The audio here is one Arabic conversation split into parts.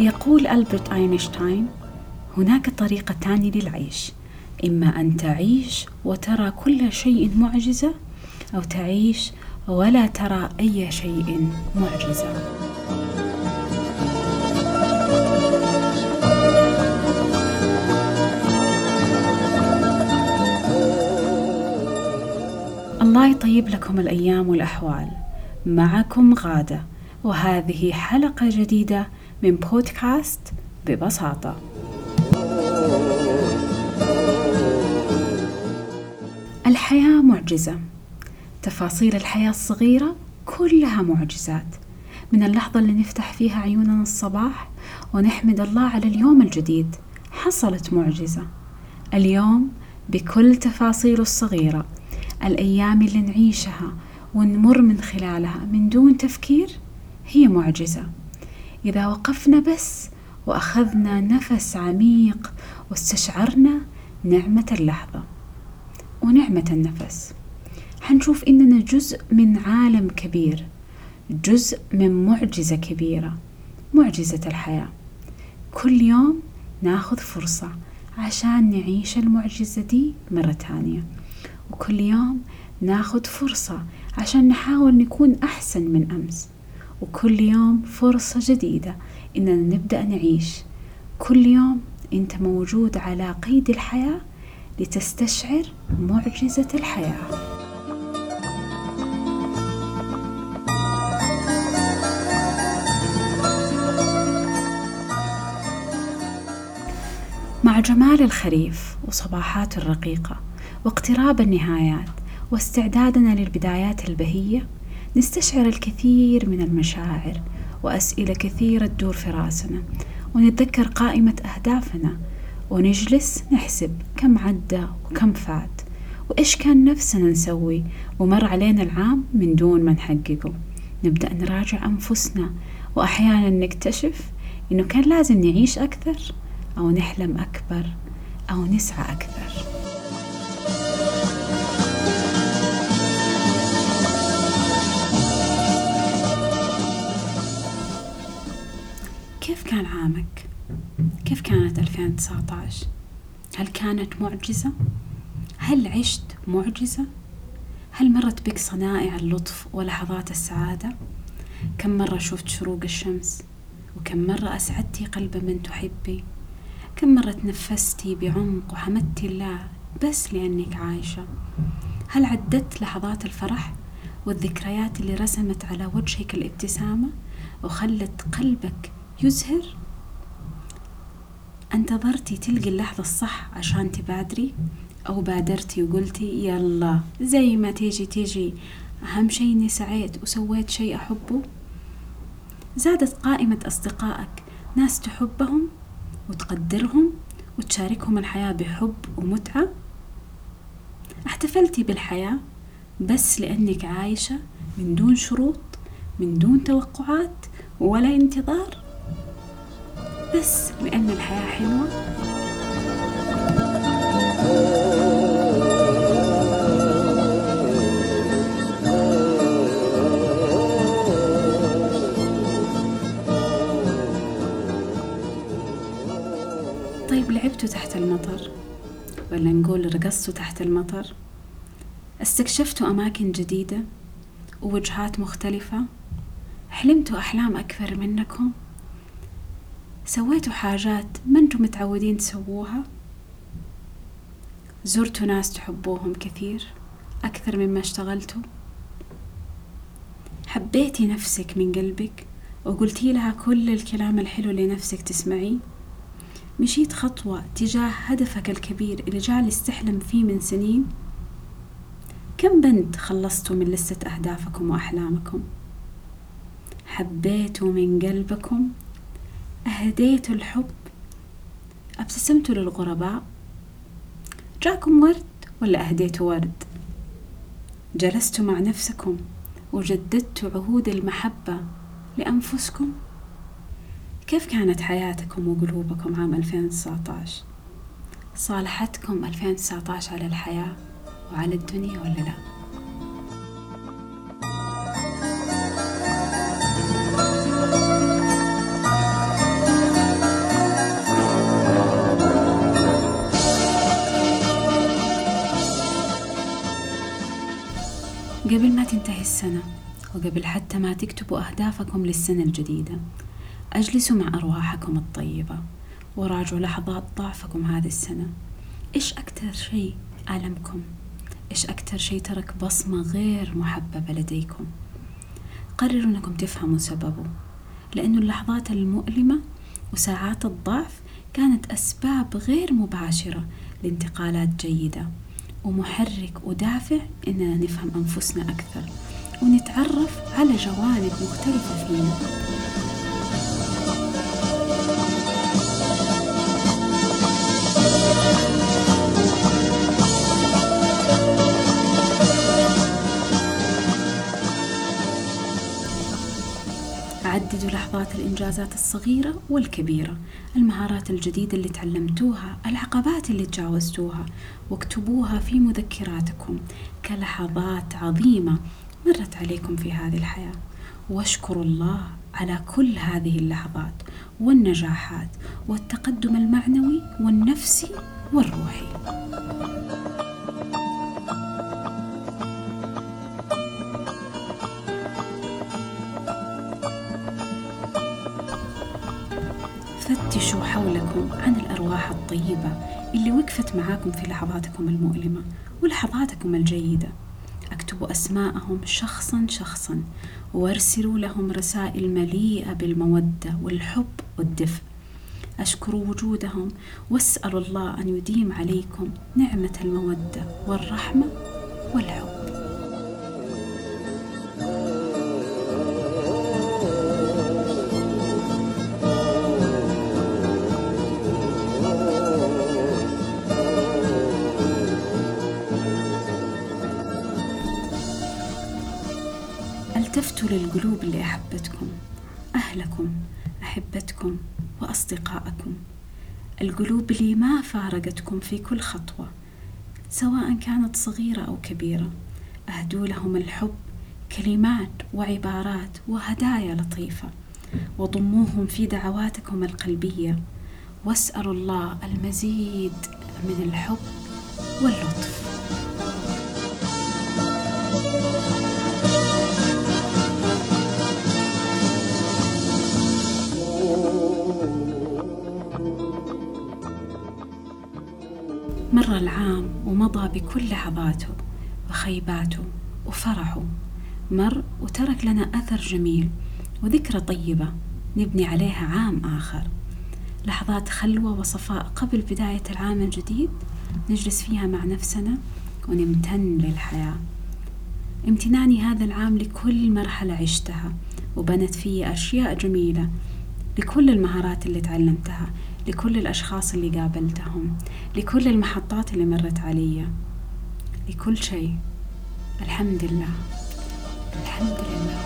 يقول ألبرت أينشتاين هناك طريقتان للعيش. إما أن تعيش وترى كل شيء معجزة أو تعيش ولا ترى أي شيء معجزة. الله يطيب لكم الأيام والأحوال. معكم غادة وهذه حلقة جديدة من بودكاست ببساطة. الحياة معجزة. تفاصيل الحياة الصغيرة كلها معجزات. من اللحظة اللي نفتح فيها عيوننا الصباح ونحمد الله على اليوم الجديد حصلت معجزة. اليوم بكل تفاصيله الصغيرة الأيام اللي نعيشها ونمر من خلالها من دون تفكير هي معجزة. إذا وقفنا بس وأخذنا نفس عميق واستشعرنا نعمة اللحظة ونعمة النفس حنشوف إننا جزء من عالم كبير جزء من معجزة كبيرة معجزة الحياة. كل يوم ناخذ فرصة عشان نعيش المعجزة دي مرة تانية وكل يوم ناخذ فرصة عشان نحاول نكون أحسن من أمس. وكل يوم فرصة جديدة إننا نبدأ نعيش. كل يوم أنت موجود على قيد الحياة لتستشعر معجزة الحياة. مع جمال الخريف وصباحات الرقيقة واقتراب النهايات واستعدادنا للبدايات البهية نستشعر الكثير من المشاعر وأسئلة كثيرة تدور في راسنا ونتذكر قائمة أهدافنا ونجلس نحسب كم عدى وكم فات وإيش كان نفسنا نسوي ومر علينا العام من دون ما نحققه. نبدأ نراجع أنفسنا وأحيانا نكتشف إنه كان لازم نعيش أكثر أو نحلم أكبر أو نسعى أكثر. 2019 هل كانت معجزة؟ هل عشت معجزة؟ هل مرت بك صنائع اللطف ولحظات السعادة؟ كم مرة شفت شروق الشمس؟ وكم مرة أسعدتي قلب من تحبي؟ كم مرة تنفستي بعمق وحمدتي الله بس لأنك عايشة؟ هل عدت لحظات الفرح والذكريات اللي رسمت على وجهك الابتسامة وخلت قلبك يزهر؟ انتظرتي تلقي اللحظة الصح عشان تبادري؟ أو بادرتي وقلتي يلا. زي ما تيجي تيجي. أهم شي إني سعيت وسويت شي أحبه. زادت قائمة أصدقائك. ناس تحبهم وتقدرهم وتشاركهم الحياة بحب ومتعة. احتفلتي بالحياة بس لأنك عايشة من دون شروط من دون توقعات ولا انتظار. بس لأن الحياة حلوة. طيب لعبتوا تحت المطر ولا نقول رقصتوا تحت المطر؟ استكشفتوا أماكن جديدة ووجهات مختلفة؟ حلمتوا أحلام أكبر منكم؟ سويتوا حاجات ما أنتم متعودين تسووها؟ زرتوا ناس تحبوهم كثير أكثر مما اشتغلتوا؟ حبيتي نفسك من قلبك وقلتي لها كل الكلام الحلو اللي نفسك تسمعيه؟ مشيت خطوة تجاه هدفك الكبير اللي جالس تحلم فيه من سنين؟ كم بند خلصتوا من لستة أهدافكم وأحلامكم؟ حبيتوا من قلبكم أهديتوا الحب. ابتسمتوا للغرباء. جاكم ورد ولا أهديتوا ورد؟ جلستوا مع نفسكم وجددتوا عهود المحبة لأنفسكم. كيف كانت حياتكم وقلوبكم عام 2019 صالحتكم 2019 على الحياة وعلى الدنيا ولا لا؟ قبل ما تنتهي السنة وقبل حتى ما تكتبوا أهدافكم للسنة الجديدة أجلسوا مع أرواحكم الطيبة وراجعوا لحظات ضعفكم هذه السنة إيش أكثر شيء ألمكم؟ إيش أكثر شيء ترك بصمة غير محببة لديكم؟ قرروا أنكم تفهموا سببه لأنه اللحظات المؤلمة وساعات الضعف كانت أسباب غير مباشرة لانتقالات جيدة ومحرك ودافع إننا نفهم أنفسنا أكثر ونتعرف على جوانب مختلفة فينا. لحظات الإنجازات الصغيرة والكبيرة المهارات الجديدة اللي تعلمتوها العقبات اللي تجاوزتوها واكتبوها في مذكراتكم كلحظات عظيمة مرت عليكم في هذه الحياة. واشكروا الله على كل هذه اللحظات والنجاحات والتقدم المعنوي والنفسي والروحي. حولكم عن الأرواح الطيبة اللي وقفت معاكم في لحظاتكم المؤلمة ولحظاتكم الجيدة. اكتبوا أسماءهم شخصا شخصا وأرسلوا لهم رسائل مليئة بالمودة والحب والدفء. أشكروا وجودهم واسألوا الله أن يديم عليكم نعمة المودة والرحمة والحب التفتوا للقلوب اللي أحبتكم أهلكم أحبتكم وأصدقائكم القلوب اللي ما فارقتكم في كل خطوة سواء كانت صغيرة أو كبيرة. أهدوا لهم الحب كلمات وعبارات وهدايا لطيفة. وضموهم في دعواتكم القلبية. واسألوا الله المزيد من الحب واللطف. مر العام ومضى بكل لحظاته وخيباته وفرحه. مر وترك لنا أثر جميل وذكرى طيبة نبني عليها عام آخر. لحظات خلوة وصفاء قبل بداية العام الجديد نجلس فيها مع نفسنا ونمتن للحياة. امتناني هذا العام لكل مرحلة عشتها وبنت في أشياء جميلة لكل المهارات اللي تعلمتها. لكل الأشخاص اللي قابلتهم لكل المحطات اللي مرت علي لكل شيء. الحمد لله. الحمد لله.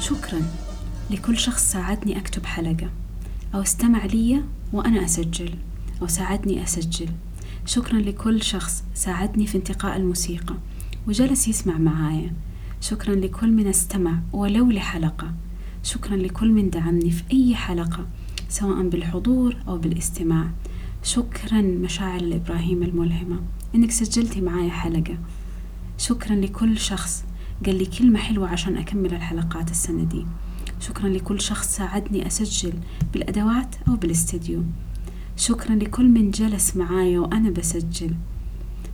شكرا. لكل شخص ساعدني أكتب حلقة. أو استمع لي وأنا أسجل أو ساعدني أسجل. شكرا لكل شخص ساعدني في انتقاء الموسيقى وجلس يسمع معايا. شكرا لكل من استمع ولو لحلقة. شكرا لكل من دعمني في أي حلقة سواء بالحضور أو بالاستماع. شكرا مشاعر الإبراهيم الملهمة إنك سجلتي معايا حلقة. شكرا لكل شخص قال لي كلمة حلوة عشان أكمل الحلقات السنة دي. شكرا لكل شخص ساعدني أسجل بالأدوات أو بالاستديو. شكرا لكل من جلس معايا وأنا بسجل.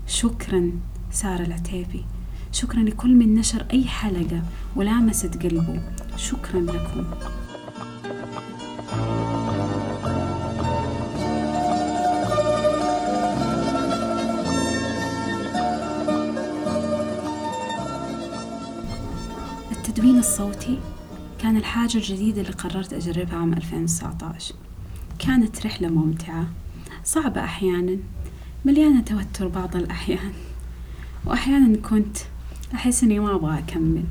شكرا سارة العتيبي. شكرا لكل من نشر أي حلقة ولامست قلبه. شكرا لكم. التدوين الصوتي كان الحاجة الجديدة اللي قررت أجربها عام 2019 كانت رحلة ممتعة صعبة أحيانا مليانة توتر بعض الأحيان. وأحيانا كنت أحس إني ما أبغى أكمل.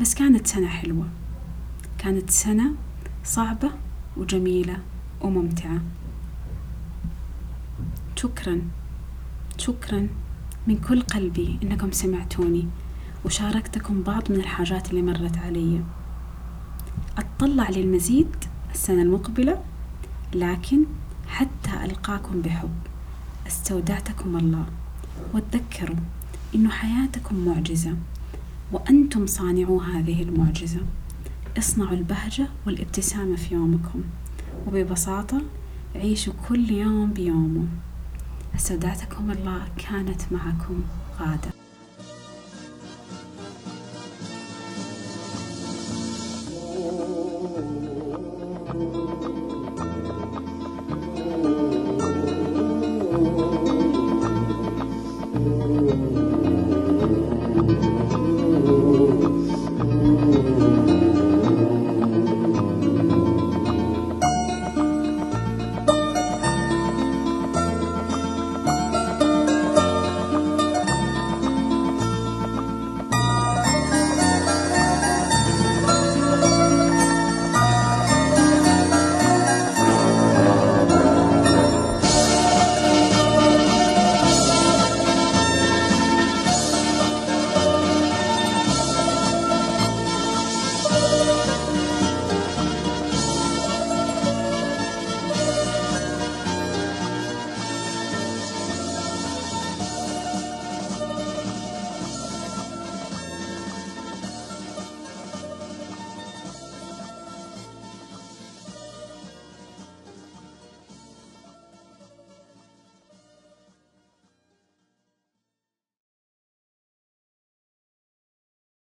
بس كانت سنة حلوة. كانت سنة صعبة وجميلة وممتعة. شكرا شكرا من كل قلبي إنكم سمعتوني. وشاركتكم بعض من الحاجات اللي مرت علي. أتطلع للمزيد السنة المقبلة لكن حتى ألقاكم بحب. استودعتكم الله. وتذكروا إنه حياتكم معجزة وأنتم صانعو هذه المعجزة. اصنعوا البهجة والابتسامة في يومكم وببساطة عيشوا كل يوم بيومه. استودعتكم الله كانت معكم غادة.